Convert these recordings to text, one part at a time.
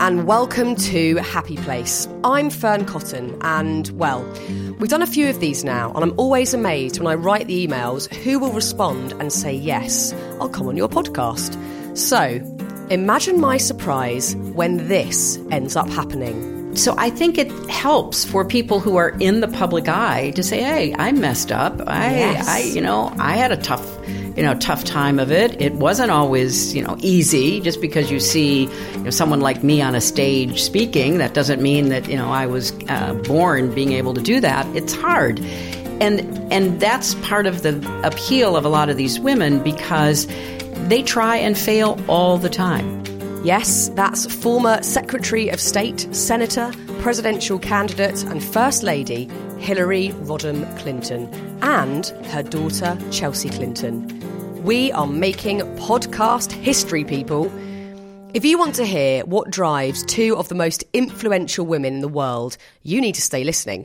and welcome to Happy Place. I'm Fearne Cotton, and well, we've done a few of these now, and I'm always amazed when I write the emails who will respond and say, Yes, I'll come on your podcast. So, imagine my surprise when this ends up happening. So I think it helps for people who are in the public eye to say, "Hey, I messed up. I, Yes. I, you know, I had a tough, you know, tough time of it. It wasn't always, you know, easy. Just because you see, you know, someone like me on a stage speaking, that doesn't mean that you know I was uh, born being able to do that. It's hard." And and that's part of the appeal of a lot of these women because they try and fail all the time. Yes, that's former Secretary of State, Senator, Presidential Candidate, and First Lady Hillary Rodham Clinton and her daughter Chelsea Clinton. We are making podcast history, people. If you want to hear what drives two of the most influential women in the world, you need to stay listening.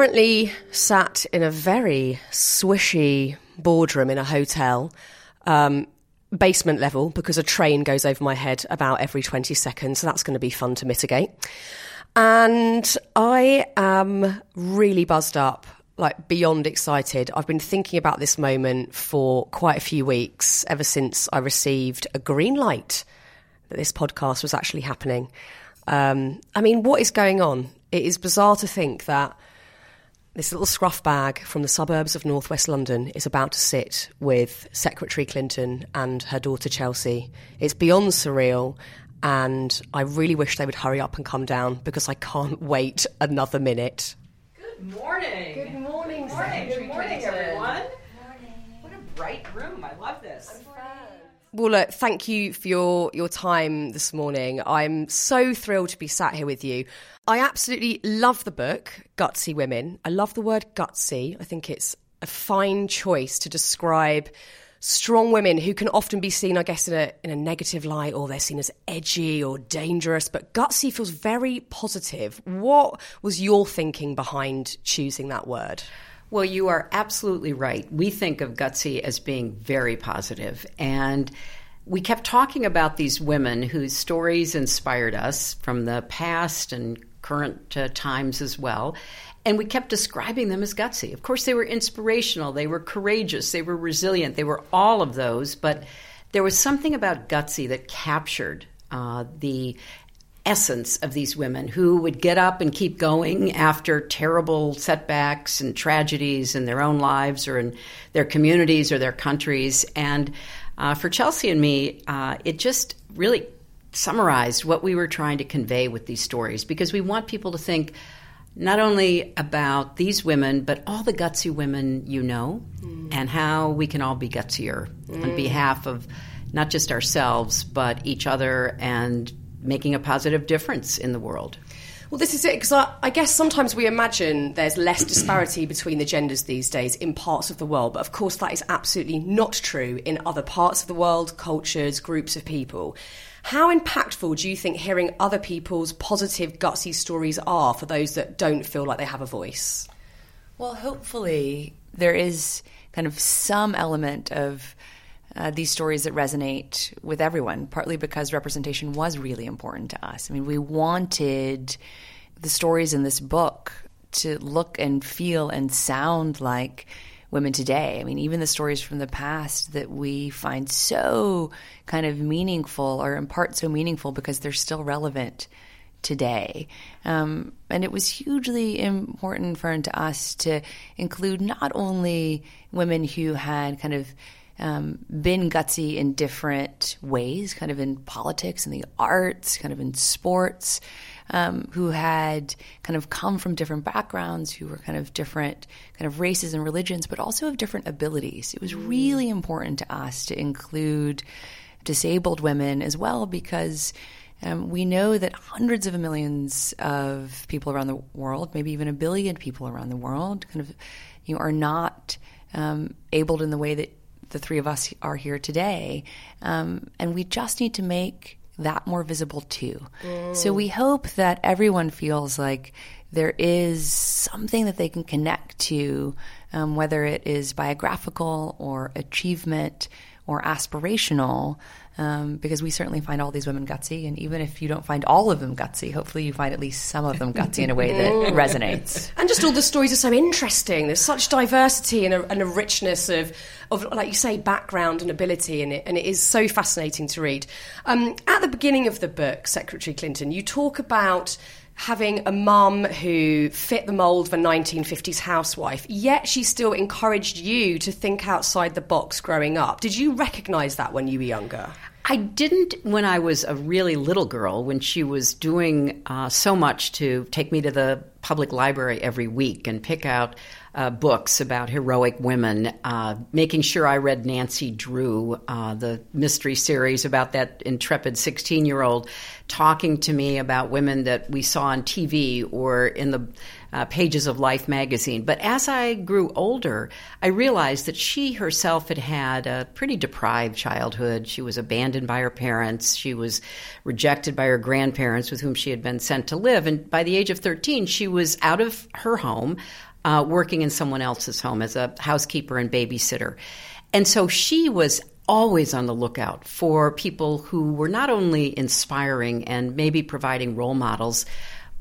Currently sat in a very swishy boardroom in a hotel, um, basement level, because a train goes over my head about every 20 seconds. So that's going to be fun to mitigate. And I am really buzzed up, like beyond excited. I've been thinking about this moment for quite a few weeks, ever since I received a green light that this podcast was actually happening. Um, I mean, what is going on? It is bizarre to think that this little scruff bag from the suburbs of northwest London is about to sit with Secretary Clinton and her daughter Chelsea. It's beyond surreal, and I really wish they would hurry up and come down because I can't wait another minute. Good morning. Good morning, Good morning, everyone. What a bright room. I love this. Well, look, thank you for your, your time this morning. I'm so thrilled to be sat here with you. I absolutely love the book, Gutsy Women. I love the word gutsy. I think it's a fine choice to describe strong women who can often be seen, I guess, in a, in a negative light or they're seen as edgy or dangerous. But gutsy feels very positive. What was your thinking behind choosing that word? Well, you are absolutely right. We think of Gutsy as being very positive, and we kept talking about these women whose stories inspired us from the past and current uh, times as well. And we kept describing them as gutsy. Of course, they were inspirational, they were courageous, they were resilient, they were all of those. But there was something about gutsy that captured uh, the essence of these women who would get up and keep going after terrible setbacks and tragedies in their own lives or in their communities or their countries. And uh, for Chelsea and me, uh, it just really summarized what we were trying to convey with these stories because we want people to think not only about these women, but all the gutsy women you know, and how we can all be gutsier on behalf of not just ourselves, but each other and making a positive difference in the world. Well, this is it, because I, I guess sometimes we imagine there's less disparity between the genders these days in parts of the world, but of course that is absolutely not true in other parts of the world, cultures, groups of people. How impactful do you think hearing other people's positive, gutsy stories are for those that don't feel like they have a voice? Well, hopefully there is kind of some element of uh, these stories that resonate with everyone, partly because representation was really important to us. I mean, we wanted the stories in this book to look and feel and sound like women today. I mean, even the stories from the past that we find so kind of meaningful or in part so meaningful because they're still relevant today. Um, and it was hugely important for to us to include not only women who had kind of um, been gutsy in different ways, kind of in politics and the arts, kind of in sports, um, who had kind of come from different backgrounds, who were kind of different kind of races and religions, but also of different abilities. It was really important to us to include disabled women as well because. Um, we know that hundreds of millions of people around the world, maybe even a billion people around the world, kind of, you know, are not um, abled in the way that the three of us are here today. Um, and we just need to make that more visible too. Mm. So we hope that everyone feels like there is something that they can connect to, um, whether it is biographical or achievement or aspirational, um, because we certainly find all these women gutsy. And even if you don't find all of them gutsy, hopefully you find at least some of them gutsy in a way that resonates. And just all the stories are so interesting. There's such diversity and a, and a richness of, of, like you say, background and ability in it. And it is so fascinating to read. Um, at the beginning of the book, Secretary Clinton, you talk about having a mum who fit the mould of a 1950s housewife, yet she still encouraged you to think outside the box growing up. Did you recognise that when you were younger? I didn't when I was a really little girl, when she was doing uh, so much to take me to the public library every week and pick out uh, books about heroic women, uh, making sure I read Nancy Drew, uh, the mystery series about that intrepid 16 year old, talking to me about women that we saw on TV or in the uh, pages of Life magazine. But as I grew older, I realized that she herself had had a pretty deprived childhood. She was abandoned by her parents, she was rejected by her grandparents with whom she had been sent to live. And by the age of 13, she was out of her home uh, working in someone else's home as a housekeeper and babysitter. And so she was always on the lookout for people who were not only inspiring and maybe providing role models,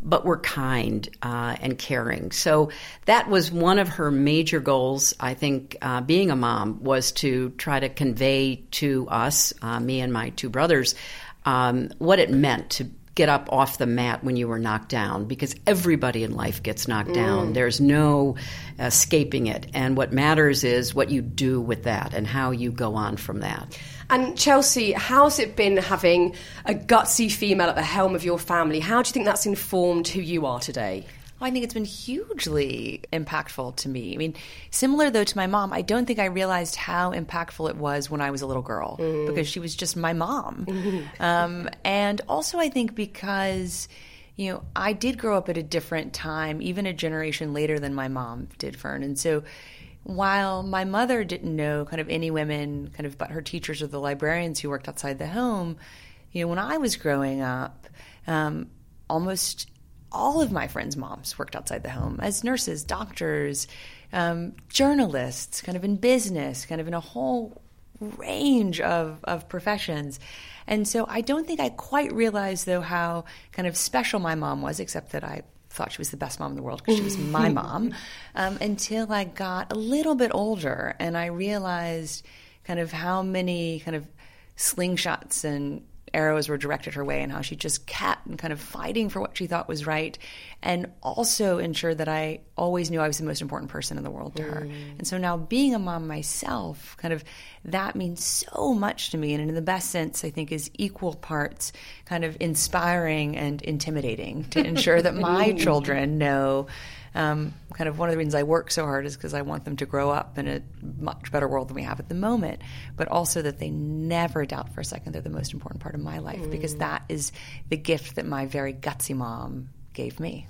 but were kind uh, and caring. So that was one of her major goals. I think uh, being a mom was to try to convey to us, uh, me and my two brothers, um, what it meant to get up off the mat when you were knocked down because everybody in life gets knocked mm. down. There's no escaping it. And what matters is what you do with that and how you go on from that. And Chelsea, how's it been having a gutsy female at the helm of your family? How do you think that's informed who you are today? I think it's been hugely impactful to me. I mean, similar though to my mom, I don't think I realized how impactful it was when I was a little girl mm. because she was just my mom. Um, and also, I think because you know, I did grow up at a different time, even a generation later than my mom did, Fearne. And so while my mother didn't know kind of any women, kind of but her teachers or the librarians who worked outside the home, you know, when I was growing up, um, almost all of my friends' moms worked outside the home as nurses, doctors, um, journalists, kind of in business, kind of in a whole range of, of professions. And so I don't think I quite realized, though, how kind of special my mom was, except that I thought she was the best mom in the world because she was my mom, um, until I got a little bit older and I realized kind of how many kind of slingshots and arrows were directed her way and how she just kept and kind of fighting for what she thought was right and also ensured that I always knew I was the most important person in the world to her. Mm. And so now being a mom myself, kind of that means so much to me and in the best sense I think is equal parts kind of inspiring and intimidating to ensure that my children know um, kind of one of the reasons I work so hard is because I want them to grow up in a much better world than we have at the moment, but also that they never doubt for a second they're the most important part of my life mm. because that is the gift that my very gutsy mom gave me.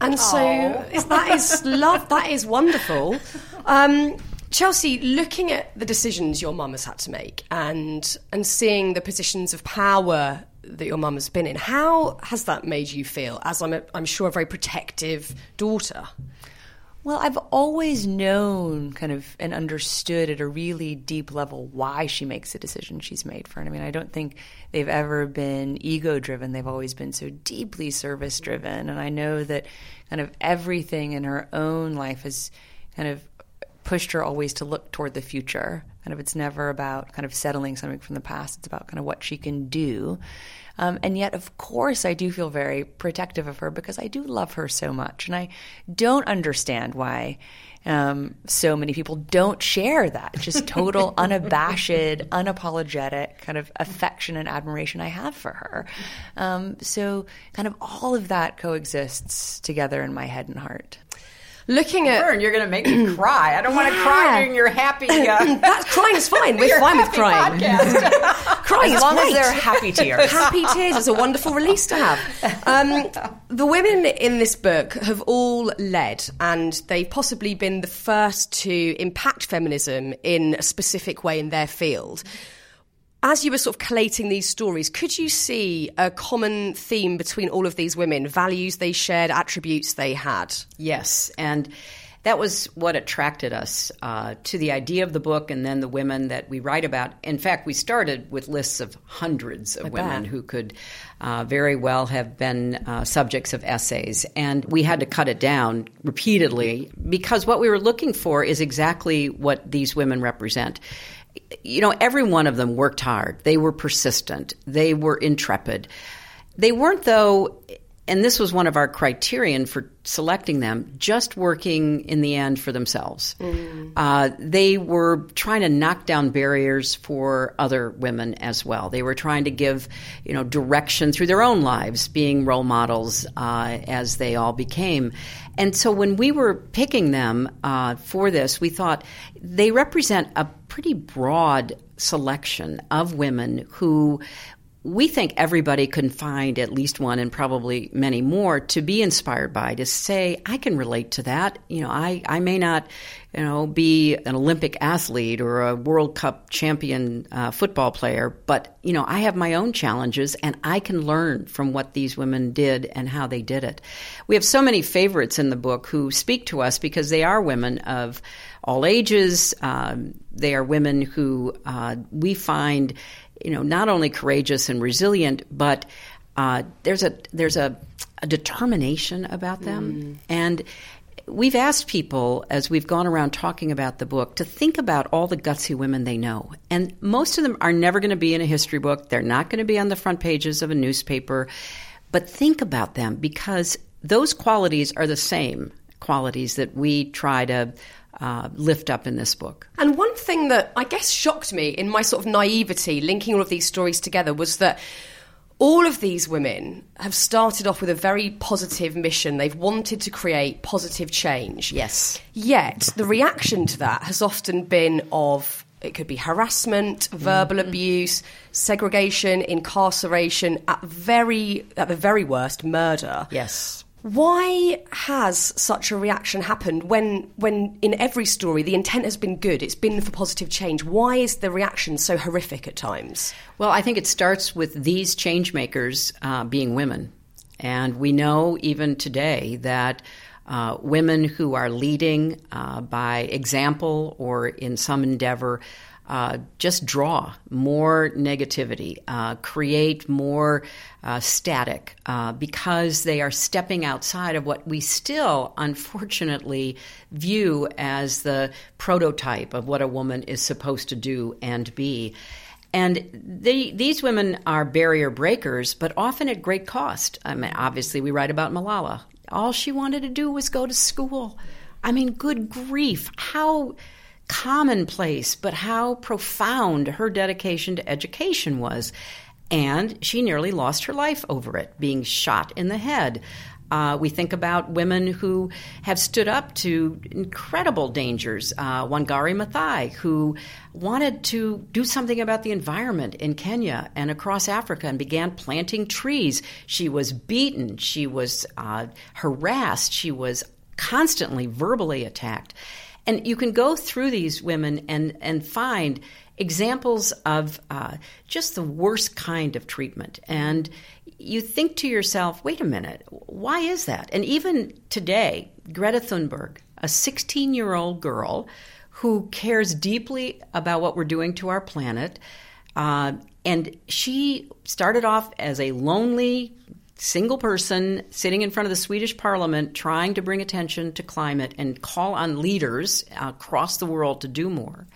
And so that is love. That is wonderful. Um, Chelsea, looking at the decisions your mum has had to make and and seeing the positions of power that your mum has been in. How has that made you feel? As I'm, a, I'm sure, a very protective daughter. Well, I've always known kind of and understood at a really deep level why she makes the decision she's made for it. I mean, I don't think they've ever been ego driven. They've always been so deeply service driven. And I know that kind of everything in her own life has kind of pushed her always to look toward the future Kind of, it's never about kind of settling something from the past. It's about kind of what she can do. Um, and yet, of course, I do feel very protective of her because I do love her so much. And I don't understand why um, so many people don't share that just total, unabashed, unapologetic kind of affection and admiration I have for her. Um, so, kind of all of that coexists together in my head and heart looking at Fearne, you're going to make me cry. I don't want to cry during your happy. Uh, That's crying's fine. We're fine with crying. crying as is long great. as they're happy tears. happy tears is a wonderful release to have. Um, the women in this book have all led, and they've possibly been the first to impact feminism in a specific way in their field. As you were sort of collating these stories, could you see a common theme between all of these women, values they shared, attributes they had? Yes, and that was what attracted us uh, to the idea of the book and then the women that we write about. In fact, we started with lists of hundreds of women bet. who could uh, very well have been uh, subjects of essays. And we had to cut it down repeatedly because what we were looking for is exactly what these women represent. You know, every one of them worked hard. They were persistent. They were intrepid. They weren't, though, and this was one of our criterion for selecting them, just working in the end for themselves. Uh, they were trying to knock down barriers for other women as well. They were trying to give, you know, direction through their own lives, being role models uh, as they all became. And so when we were picking them uh, for this, we thought they represent a pretty broad selection of women who we think everybody can find at least one and probably many more to be inspired by to say i can relate to that. You know i, I may not you know be an olympic athlete or a world cup champion uh, football player but you know i have my own challenges and i can learn from what these women did and how they did it. We have so many favorites in the book who speak to us because they are women of all ages um, they are women who uh, we find you know, not only courageous and resilient, but uh, there's a there's a, a determination about them, and we've asked people as we've gone around talking about the book to think about all the gutsy women they know, and most of them are never going to be in a history book. They're not going to be on the front pages of a newspaper, but think about them because those qualities are the same qualities that we try to uh, lift up in this book. And one thing that I guess shocked me in my sort of naivety, linking all of these stories together, was that all of these women have started off with a very positive mission. They've wanted to create positive change. Yes. Yet the reaction to that has often been of it could be harassment, verbal abuse, segregation, incarceration, at very at the very worst, murder. Yes. Why has such a reaction happened when, when in every story the intent has been good, it's been for positive change? Why is the reaction so horrific at times? Well, I think it starts with these change makers uh, being women. And we know even today that uh, women who are leading uh, by example or in some endeavor uh, just draw more negativity, uh, create more uh, static uh, because they are stepping outside of what we still, unfortunately, view as the prototype of what a woman is supposed to do and be. And they, these women are barrier breakers, but often at great cost. I mean, obviously, we write about Malala. All she wanted to do was go to school. I mean, good grief. How commonplace, but how profound her dedication to education was. And she nearly lost her life over it, being shot in the head. Uh, we think about women who have stood up to incredible dangers. Uh, Wangari Maathai, who wanted to do something about the environment in Kenya and across Africa and began planting trees. She was beaten, she was uh, harassed, she was constantly verbally attacked. And you can go through these women and, and find examples of uh, just the worst kind of treatment. And you think to yourself, wait a minute, why is that? And even today, Greta Thunberg, a 16 year old girl who cares deeply about what we're doing to our planet, uh, and she started off as a lonely, single person sitting in front of the Swedish parliament trying to bring attention to climate and call on leaders across the world to do more.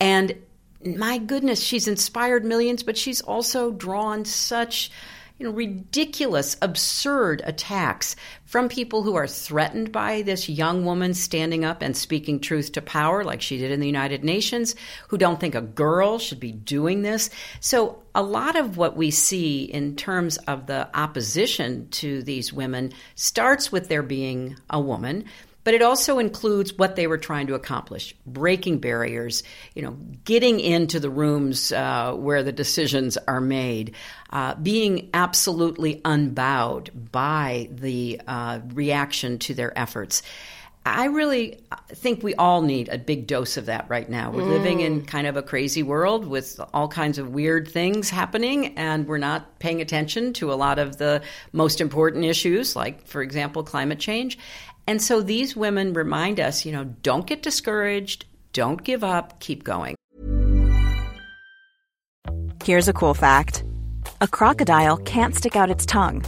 And my goodness, she's inspired millions, but she's also drawn such you know, ridiculous, absurd attacks from people who are threatened by this young woman standing up and speaking truth to power, like she did in the United Nations, who don't think a girl should be doing this. So, a lot of what we see in terms of the opposition to these women starts with there being a woman but it also includes what they were trying to accomplish breaking barriers you know getting into the rooms uh, where the decisions are made uh, being absolutely unbowed by the uh, reaction to their efforts I really think we all need a big dose of that right now. We're mm. living in mm. kind of a crazy world with all kinds of weird things happening, and we're not paying attention to a lot of the most important issues, like, for example, climate change. And so these women remind us, you know, don't get discouraged, don't give up, keep going. Here's a cool fact a crocodile can't stick out its tongue.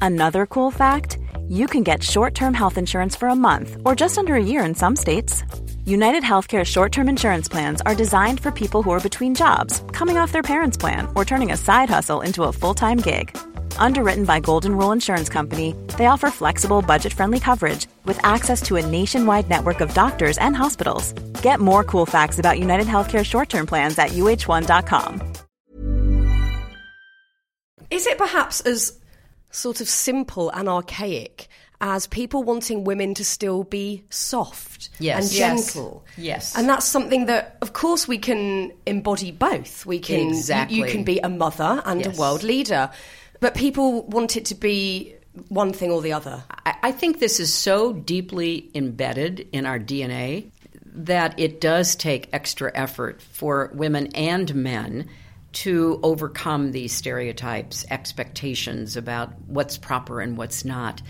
Another cool fact you can get short term health insurance for a month or just under a year in some states. United Healthcare short term insurance plans are designed for people who are between jobs, coming off their parents' plan, or turning a side hustle into a full time gig Underwritten by Golden Rule Insurance Company, they offer flexible, budget friendly coverage with access to a nationwide network of doctors and hospitals. Get more cool facts about United Healthcare short term plans at uh1.com. Is it perhaps as sort of simple and archaic as people wanting women to still be soft yes. and gentle. Yes. yes. And that's something that, of course, we can embody both. We can, exactly. you, you can be a mother and yes. a world leader. But people want it to be one thing or the other. I, I think this is so deeply embedded in our DNA that it does take extra effort for women and men to overcome these stereotypes, expectations about what's proper and what's not.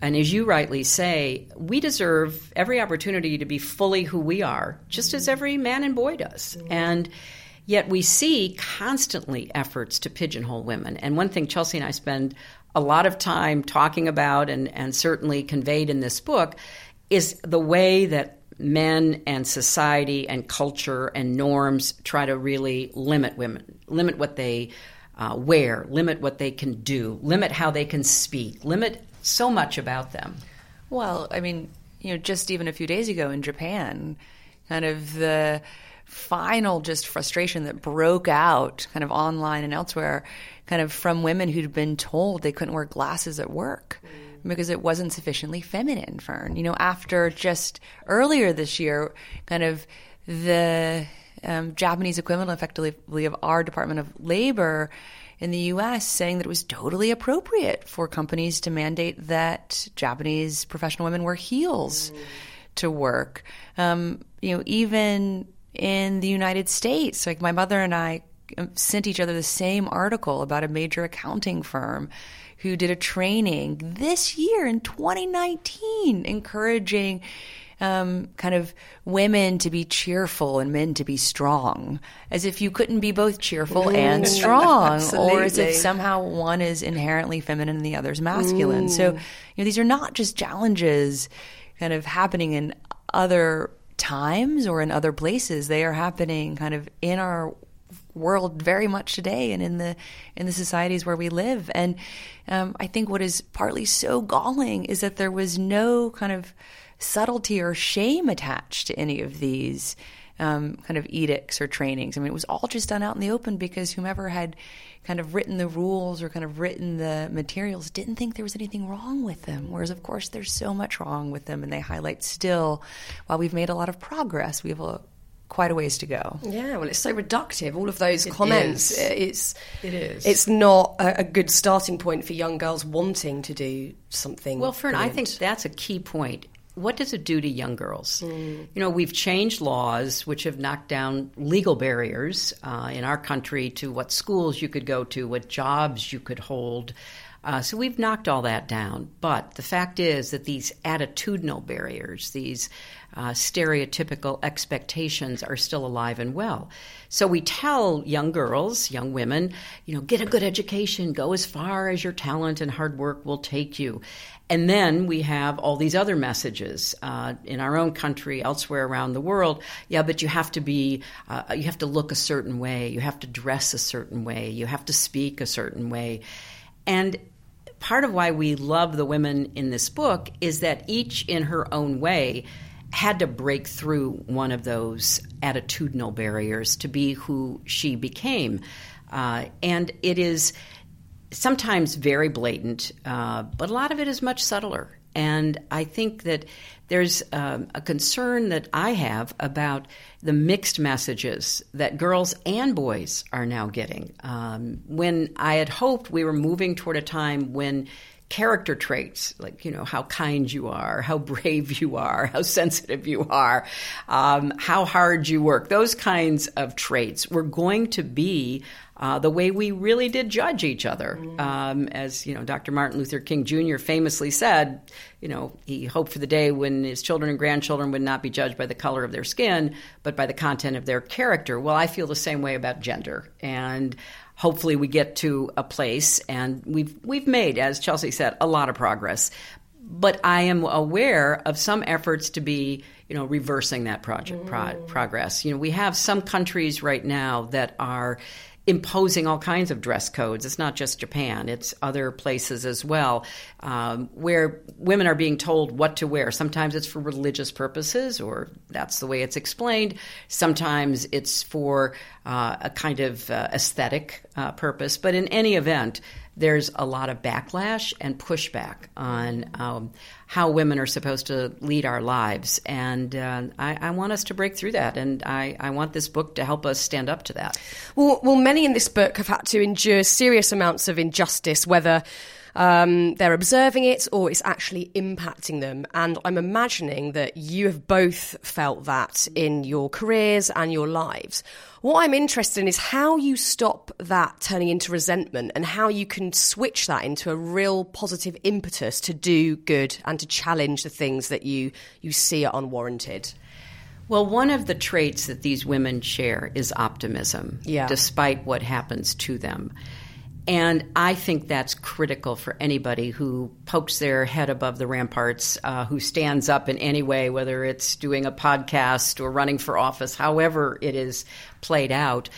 And as you rightly say, we deserve every opportunity to be fully who we are, just as every man and boy does. And Yet we see constantly efforts to pigeonhole women. And one thing Chelsea and I spend a lot of time talking about and, and certainly conveyed in this book is the way that men and society and culture and norms try to really limit women, limit what they uh, wear, limit what they can do, limit how they can speak, limit so much about them. Well, I mean, you know, just even a few days ago in Japan, kind of the final just frustration that broke out kind of online and elsewhere kind of from women who'd been told they couldn't wear glasses at work because it wasn't sufficiently feminine Fearne you know after just earlier this year kind of the um, japanese equivalent effectively of our department of labor in the US saying that it was totally appropriate for companies to mandate that Japanese professional women wear heels mm. to work. Um, you know, even in the United States. Like my mother and I um, sent each other the same article about a major accounting firm who did a training this year in 2019 encouraging um, kind of women to be cheerful and men to be strong, as if you couldn't be both cheerful mm, and strong, or as if somehow one is inherently feminine and the other is masculine. Mm. So, you know, these are not just challenges kind of happening in other times or in other places. They are happening kind of in our world very much today and in the in the societies where we live. And um, I think what is partly so galling is that there was no kind of subtlety or shame attached to any of these um, kind of edicts or trainings. I mean, it was all just done out in the open because whomever had kind of written the rules or kind of written the materials didn't think there was anything wrong with them. Whereas, of course, there's so much wrong with them, and they highlight still, while we've made a lot of progress, we have a quite a ways to go. Yeah, well, it's so reductive. All of those it comments, is. it's it is. It's not a, a, good starting point for young girls wanting to do something. Well, Fearne, brilliant. I think that's a key point what does it do to young girls? Mm. You know, we've changed laws which have knocked down legal barriers uh, in our country to what schools you could go to, what jobs you could hold. Uh, so we've knocked all that down. But the fact is that these attitudinal barriers, these uh, stereotypical expectations are still alive and well. So we tell young girls, young women, you know, get a good education, go as far as your talent and hard work will take you. And then we have all these other messages uh, in our own country, elsewhere around the world. Yeah, but you have to be, uh, you have to look a certain way, you have to dress a certain way, you have to speak a certain way. And part of why we love the women in this book is that each in her own way had to break through one of those attitudinal barriers to be who she became. Uh, and it is sometimes very blatant, uh, but a lot of it is much subtler. And I think that there's um, a concern that I have about the mixed messages that girls and boys are now getting. Um, when I had hoped we were moving toward a time when character traits, like, you know, how kind you are, how brave you are, how sensitive you are, um, how hard you work, those kinds of traits were going to be uh, the way we really did judge each other. Mm. Um, as you know, Dr. Martin Luther King Jr. famously said, you know, he hoped for the day when his children and grandchildren would not be judged by the color of their skin, but by the content of their character. Well, I feel the same way about gender, and hopefully we get to a place and we've we've made as Chelsea said a lot of progress but I am aware of some efforts to be you know reversing that project pro- mm. progress you know we have some countries right now that are imposing all kinds of dress codes. It's not just Japan, it's other places as well, um, where women are being told what to wear. Sometimes it's for religious purposes, or that's the way it's explained. Sometimes it's for uh, a kind of uh, aesthetic uh, purpose. But in any event, there's a lot of backlash and pushback on um, how women are supposed to lead our lives. And uh, I, I, want us to break through that. And I, I, want this book to help us stand up to that. Well, well, many in this book have had to endure serious amounts of injustice, whether um, they're observing it or it's actually impacting them. And I'm imagining that you have both felt that in your careers and your lives. What I'm interested in is how you stop that turning into resentment and how you can switch that into a real positive impetus to do good and to challenge the things that you, you see are unwarranted. Well, one of the traits that these women share is optimism, yeah. despite what happens to them. And I think that's critical for anybody who pokes their head above the ramparts, uh, who stands up in any way, whether it's doing a podcast or running for office, however it is played out.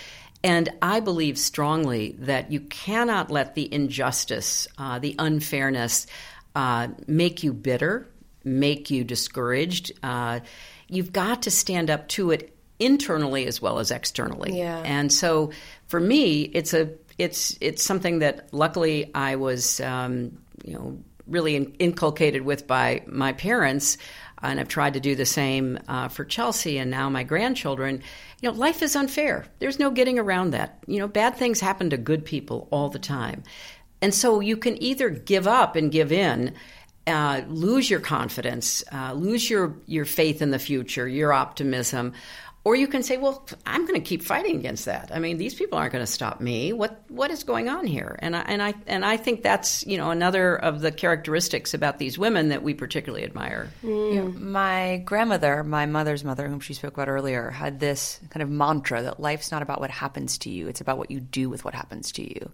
And I believe strongly that you cannot let the injustice, uh, the unfairness, uh, make you bitter, make you discouraged. Uh, you've got to stand up to it internally as well as externally. Yeah. And so for me, it's a it's it's something that luckily I was um, you know really in, inculcated with by my parents, and I've tried to do the same uh, for Chelsea and now my grandchildren. You know, life is unfair. There's no getting around that. You know, bad things happen to good people all the time, and so you can either give up and give in. Uh, lose your confidence, uh, lose your, your faith in the future, your optimism, or you can say, well, I'm going to keep fighting against that. I mean, these people aren't going to stop me. What what is going on here? And I and I and I think that's you know another of the characteristics about these women that we particularly admire. Mm. my grandmother, my mother's mother, whom she spoke about earlier, had this kind of mantra that life's not about what happens to you; it's about what you do with what happens to you,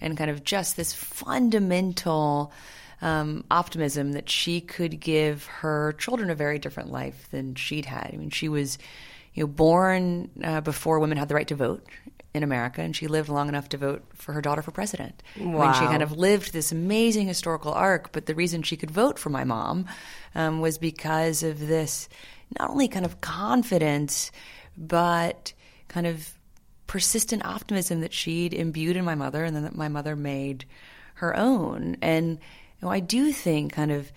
and kind of just this fundamental. Um, optimism that she could give her children a very different life than she'd had. I mean, she was you know, born uh, before women had the right to vote in America, and she lived long enough to vote for her daughter for president. Wow. Mean, she kind of lived this amazing historical arc, but the reason she could vote for my mom um, was because of this not only kind of confidence, but kind of persistent optimism that she'd imbued in my mother and then that my mother made her own. And you know, I do think kind of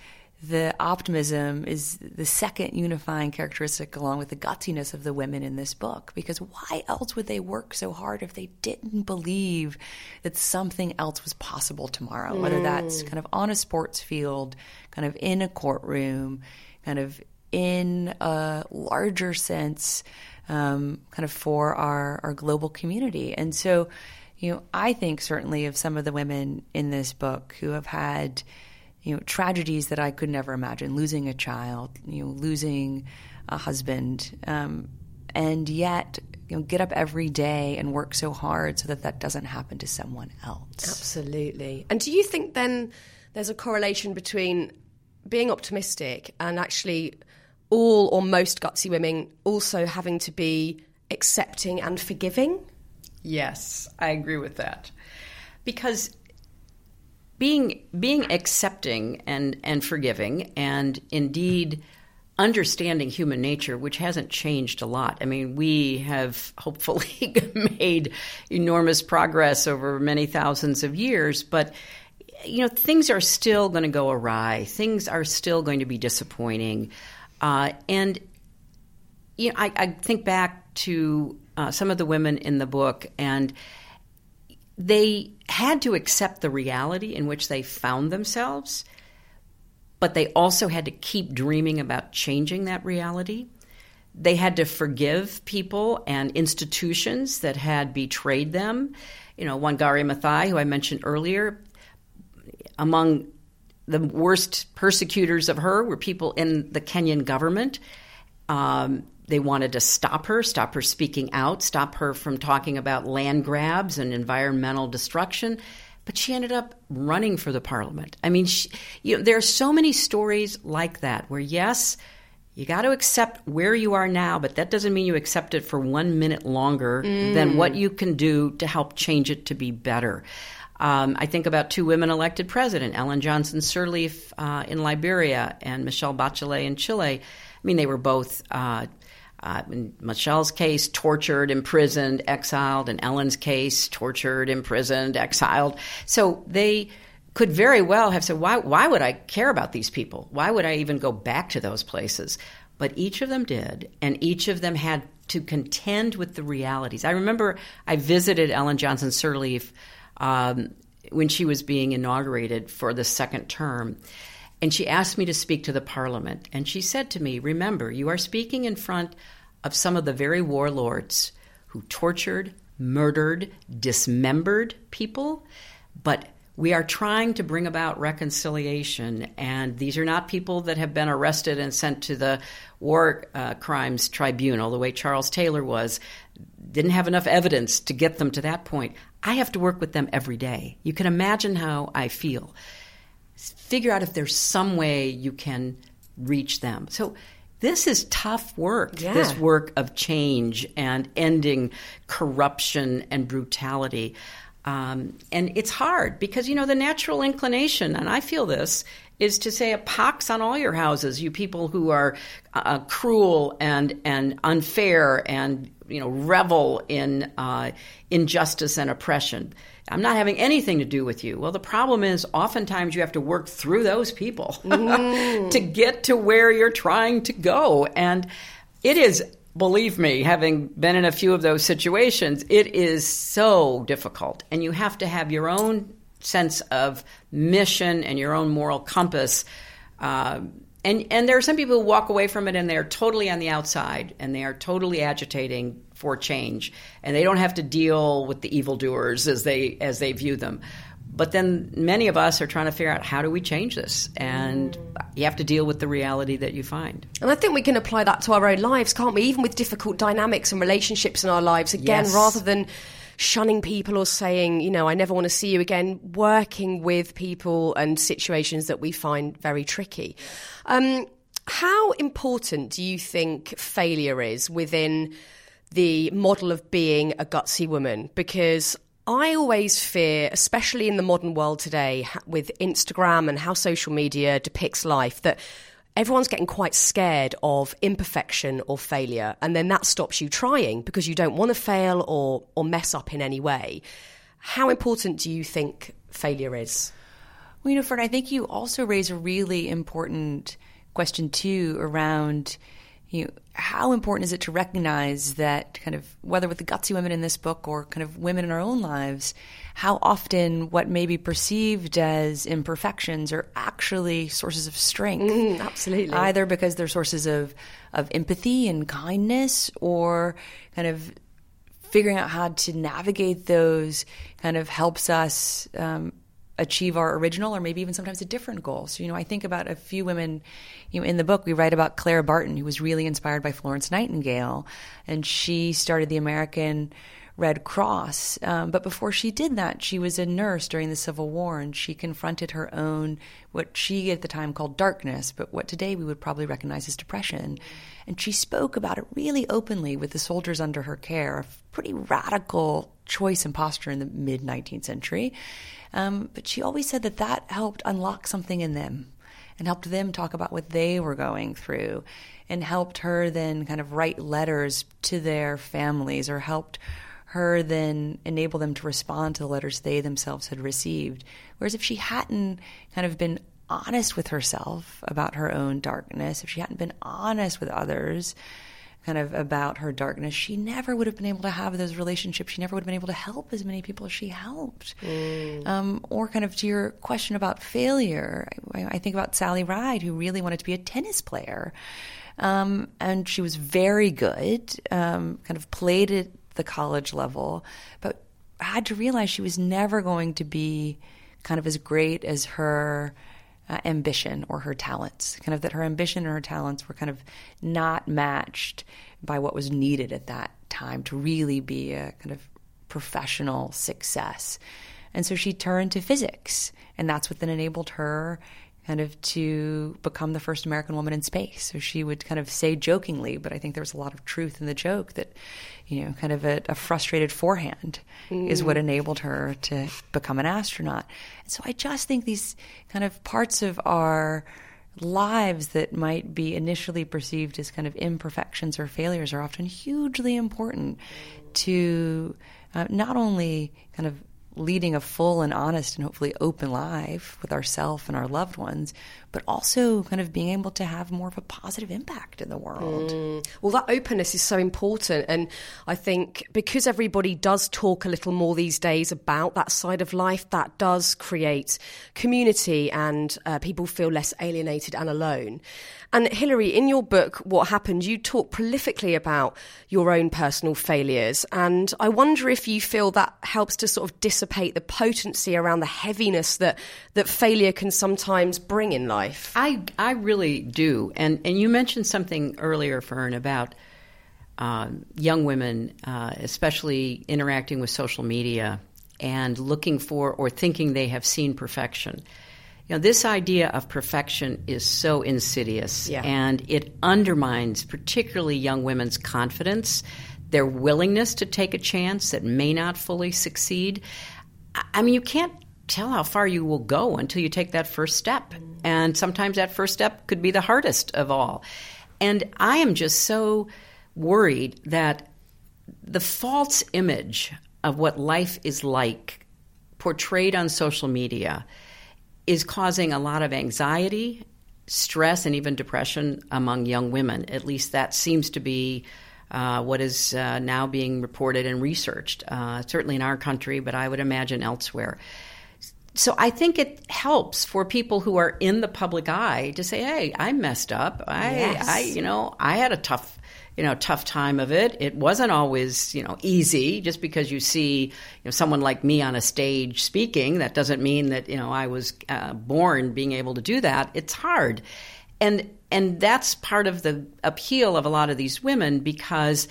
the optimism is the second unifying characteristic along with the gutsiness of the women in this book because why else would they work so hard if they didn't believe that something else was possible tomorrow mm. whether that's kind of on a sports field kind of in a courtroom kind of in a larger sense um, kind of for our, our global community and so you know, I think certainly of some of the women in this book who have had, you know, tragedies that I could never imagine losing a child, you know, losing a husband, um, and yet, you know, get up every day and work so hard so that that doesn't happen to someone else. Absolutely. And do you think then there's a correlation between being optimistic and actually all or most gutsy women also having to be accepting and forgiving? Yes, I agree with that. Because being being accepting and and forgiving and indeed understanding human nature which hasn't changed a lot. I mean, we have hopefully made enormous progress over many thousands of years, but you know, things are still going to go awry. Things are still going to be disappointing. Uh, and you know, I, I think back to uh, some of the women in the book, and they had to accept the reality in which they found themselves, but they also had to keep dreaming about changing that reality. They had to forgive people and institutions that had betrayed them. You know, Wangari Maathai, who I mentioned earlier, among the worst persecutors of her were people in the Kenyan government. Um, they wanted to stop her, stop her speaking out, stop her from talking about land grabs and environmental destruction. But she ended up running for the parliament. I mean, she, you know, there are so many stories like that where, yes, you got to accept where you are now, but that doesn't mean you accept it for one minute longer mm. than what you can do to help change it to be better. Um, I think about two women elected president, Ellen Johnson Sirleaf uh, in Liberia and Michelle Bachelet in Chile. I mean, they were both uh, uh, in Michelle's case, tortured, imprisoned, exiled. In Ellen's case, tortured, imprisoned, exiled. So they could very well have said, why, why would I care about these people? Why would I even go back to those places? But each of them did, and each of them had to contend with the realities. I remember I visited Ellen Johnson Sirleaf um, when she was being inaugurated for the second term. And she asked me to speak to the parliament. And she said to me, Remember, you are speaking in front of some of the very warlords who tortured, murdered, dismembered people, but we are trying to bring about reconciliation. And these are not people that have been arrested and sent to the war uh, crimes tribunal the way Charles Taylor was. Didn't have enough evidence to get them to that point. I have to work with them every day. You can imagine how I feel figure out if there's some way you can reach them. So this is tough work, yeah. this work of change and ending corruption and brutality. Um, and it's hard because, you know, the natural inclination, and I feel this, is to say a pox on all your houses, you people who are uh, cruel and, and unfair and, you know, revel in uh, injustice and oppression. I'm not having anything to do with you. Well, the problem is oftentimes you have to work through those people mm. to get to where you're trying to go. And it is, believe me, having been in a few of those situations, it is so difficult. And you have to have your own sense of mission and your own moral compass. Uh, and, and there are some people who walk away from it and they're totally on the outside and they are totally agitating for change, and they don't have to deal with the evildoers as they as they view them. But then many of us are trying to figure out how do we change this, and you have to deal with the reality that you find. And I think we can apply that to our own lives, can't we? Even with difficult dynamics and relationships in our lives. Again, yes. rather than shunning people or saying, you know, I never want to see you again, working with people and situations that we find very tricky. Um, how important do you think failure is within the model of being a gutsy woman because I always fear, especially in the modern world today, with Instagram and how social media depicts life, that everyone's getting quite scared of imperfection or failure. And then that stops you trying because you don't want to fail or, or mess up in any way. How important do you think failure is? Well, you know, Fearne, I think you also raise a really important question, too, around you know, how important is it to recognize that kind of whether with the gutsy women in this book or kind of women in our own lives, how often what may be perceived as imperfections are actually sources of strength. Mm, absolutely. Either because they're sources of, of empathy and kindness or kind of figuring out how to navigate those kind of helps us um, achieve our original or maybe even sometimes a different goal. So, you know, I think about a few women, you know, in the book, we write about Clara Barton, who was really inspired by Florence Nightingale, and she started the American Red Cross. Um, but before she did that, she was a nurse during the Civil War and she confronted her own, what she at the time called darkness, but what today we would probably recognize as depression. And she spoke about it really openly with the soldiers under her care, a pretty radical choice and posture in the mid 19th century. Um, but she always said that that helped unlock something in them and helped them talk about what they were going through and helped her then kind of write letters to their families or helped her then enable them to respond to the letters they themselves had received. Whereas if she hadn't kind of been honest with herself about her own darkness, if she hadn't been honest with others, kind of about her darkness, she never would have been able to have those relationships. She never would have been able to help as many people as she helped. Mm. Um, or, kind of to your question about failure, I, I, think about Sally Ride, who really wanted to be a tennis player. Um, and she was very good, um, kind of played at the college level, but had to realize she was never going to be kind of as great as her uh, ambition or her talents. Kind of that her ambition and her talents were kind of not matched by what was needed at that time to really be a kind of professional success. And so she turned to physics, and that's what then enabled her kind of to become the first American woman in space. So she would kind of say jokingly, but I think there was a lot of truth in the joke that, you know, kind of a, a frustrated forehand mm. is what mm. enabled her to become an astronaut. And so I just think these kind of parts of our lives that might be initially perceived as kind of imperfections or failures are often hugely important to uh, not only kind of leading a full and honest and hopefully open life with ourself and our loved ones, but also kind of being able to have more of a positive impact in the world. Mm. Well, that openness is so important. And I think because everybody does talk a little more these days about that side of life, that does create community and uh, people feel less alienated and alone. And Hillary, in your book, What Happened, you talk prolifically about your own personal failures. And I wonder if you feel that helps to sort of dissipate the potency around the heaviness that, that failure can sometimes bring in life. I, I really do. And, and you mentioned something earlier, Fearne, about uh, young women, uh, especially interacting with social media and looking for or thinking they have seen perfection. You know, this idea of perfection is so insidious yeah. and it undermines particularly young women's confidence, their willingness to take a chance that may not fully succeed. I mean, you can't tell how far you will go until you take that first step. And sometimes that first step could be the hardest of all. And I am just so worried that the false image of what life is like portrayed on social media is causing a lot of anxiety, stress, and even depression among young women. At least that seems to be uh, what is uh, now being reported and researched, uh, certainly in our country, but I would imagine elsewhere. So I think it helps for people who are in the public eye to say, "Hey, I messed up. I, yes. I, you know, I had a tough you know tough time of it. It wasn't always you know easy. Just because you see you know someone like me on a stage speaking, that doesn't mean that you know I was uh, born being able to do that. It's hard, and and that's part of the appeal of a lot of these women because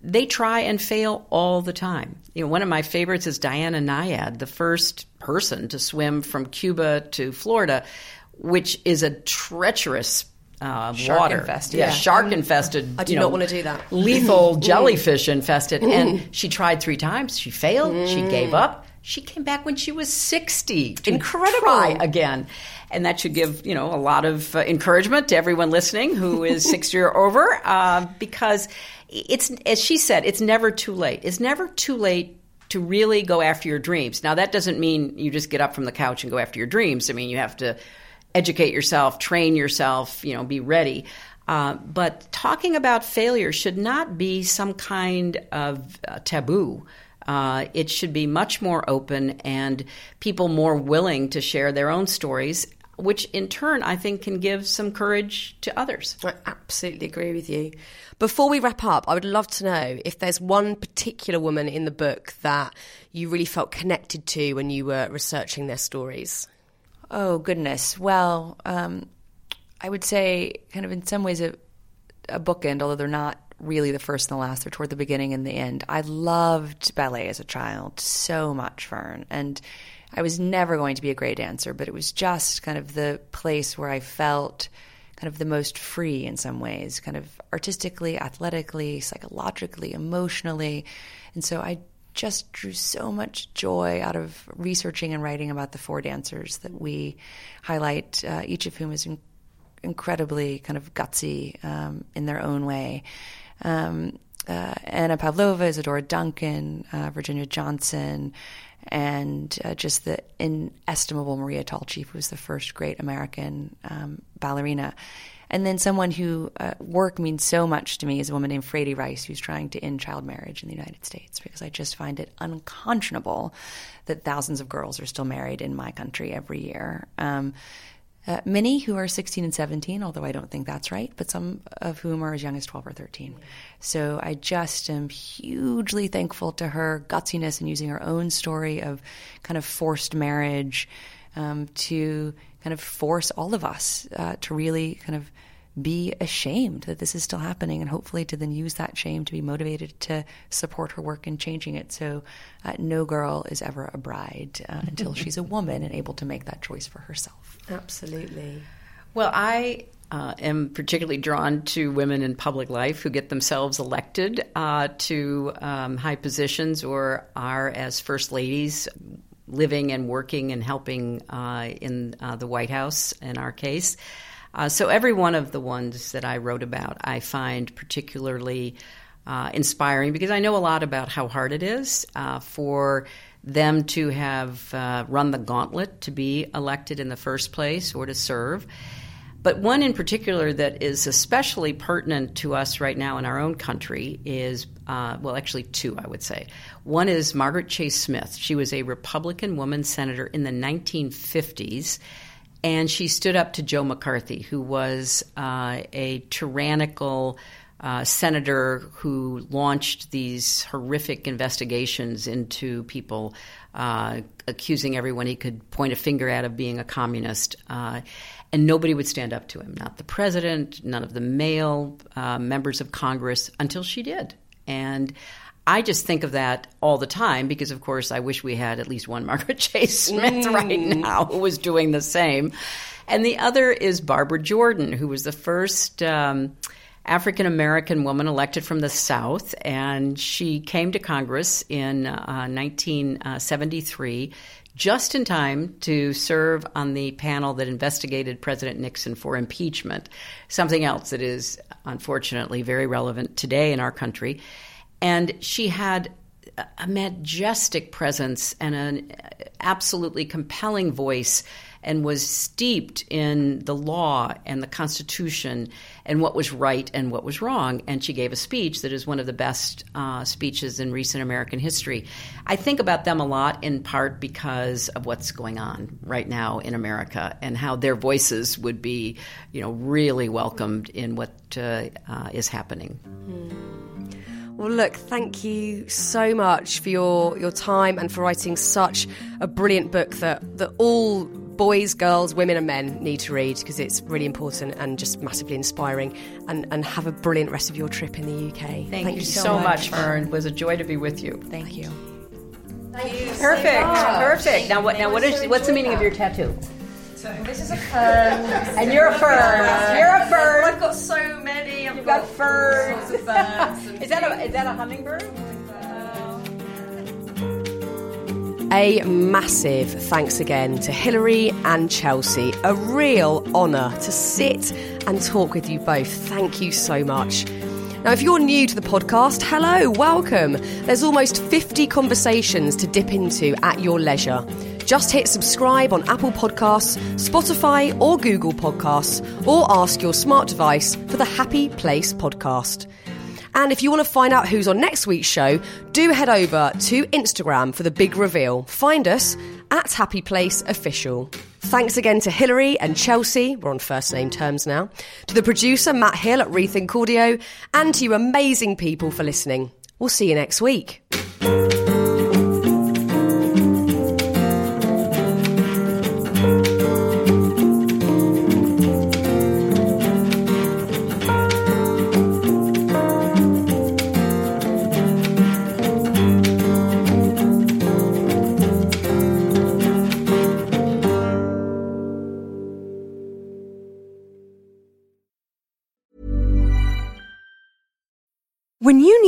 they try and fail all the time. You know, one of my favorites is Diana Nyad, the first person to swim from Cuba to Florida, which is a treacherous uh, shark water. infested. Yeah, shark infested. I do not know, want to do that. Lethal jellyfish infested. And she tried three times. She failed. Mm. She gave up. She came back when she was 60 to Incredible. try again. And that should give, you know, a lot of uh, encouragement to everyone listening who is 60 or over uh, because it's, as she said, it's never too late. It's never too late to really go after your dreams. Now, that doesn't mean you just get up from the couch and go after your dreams. I mean, you have to educate yourself, train yourself, you know, be ready. Uh, but talking about failure should not be some kind of uh, taboo. Uh, it should be much more open and people more willing to share their own stories which in turn I think can give some courage to others. I absolutely agree with you. Before we wrap up, I would love to know if there's one particular woman in the book that you really felt connected to when you were researching their stories. Oh, goodness. Well, um, I would say, kind of in some ways, a, a bookend, although they're not really the first and the last. They're toward the beginning and the end. I loved ballet as a child so much, Fearne. And I was never going to be a great dancer, but it was just kind of the place where I felt kind of the most free in some ways, kind of artistically, athletically, psychologically, emotionally. And so I just drew so much joy out of researching and writing about the four dancers that we highlight, uh, each of whom is in- incredibly kind of gutsy um, in their own way. Um, uh, Anna Pavlova, Isadora Duncan, uh, Virginia Johnson, and uh, just the inestimable Maria Tallchief, who was the first great American um, ballerina. And then someone who uh, work means so much to me is a woman named Fraidy Reiss, who's trying to end child marriage in the United States, because I just find it unconscionable that thousands of girls are still married in my country every year. Um, uh, many who are 16 and 17, although I don't think that's right, but some of whom are as young as 12 or 13. So I just am hugely thankful to her gutsiness in using her own story of kind of forced marriage um, to kind of force all of us uh, to really kind of be ashamed that this is still happening and hopefully to then use that shame to be motivated to support her work in changing it so uh, no girl is ever a bride uh, until she's a woman and able to make that choice for herself Absolutely. Well, I uh, am particularly drawn to women in public life who get themselves elected uh, to um, high positions or are as first ladies living and working and helping uh, in uh, the White House in our case. Uh, so every one of the ones that I wrote about, I find particularly uh, inspiring because I know a lot about how hard it is uh, for them to have uh, run the gauntlet to be elected in the first place or to serve. But one in particular that is especially pertinent to us right now in our own country is, uh, well, actually, two, I would say. One is Margaret Chase Smith. She was a Republican woman senator in the 1950s and she stood up to Joe McCarthy, who was uh, a tyrannical uh, senator who launched these horrific investigations into people, uh, accusing everyone he could point a finger at of being a communist. Uh, and nobody would stand up to him, not the president, none of the male uh, members of Congress, until she did. And I just think of that all the time because, of course, I wish we had at least one Margaret Chase Smith mm. right now who was doing the same. And the other is Barbara Jordan, who was the first um, African American woman elected from the South. And she came to Congress in uh, 1973 just in time to serve on the panel that investigated President Nixon for impeachment, something else that is unfortunately very relevant today in our country. And she had a majestic presence and an absolutely compelling voice and was steeped in the law and the Constitution and what was right and what was wrong. And she gave a speech that is one of the best uh, speeches in recent American history. I think about them a lot in part because of what's going on right now in America and how their voices would be, you know, really welcomed in what uh, uh, is happening. Mm. Well, look, thank you so much for your, your time and for writing such a brilliant book that, that all boys, girls, women, and men need to read because it's really important and just massively inspiring. And, and have a brilliant rest of your trip in the UK. Thank, Thank you, so, much, Fearne. It was a joy to be with you. Thank you. Thank you. Perfect. So Perfect. Now, what? Now, what is? What's the meaning of your tattoo? This is a fern. and you're a fern. You're a fern. I've got so many. I've You've got, got ferns. is that a is that a hummingbird? A massive thanks again to Hillary and Chelsea. A real honour to sit and talk with you both. Thank you so much. Now, if you're new to the podcast, hello, welcome. There's almost 50 conversations to dip into at your leisure. Just hit subscribe on Apple Podcasts, Spotify, or Google Podcasts, or ask your smart device for the Happy Place podcast. And if you want to find out who's on next week's show, do head over to Instagram for the big reveal. Find us at Happy Place Official. Thanks again to Hillary and Chelsea, we're on first name terms now, to the producer Matt Hill at Rethink Audio, and to you amazing people for listening. We'll see you next week.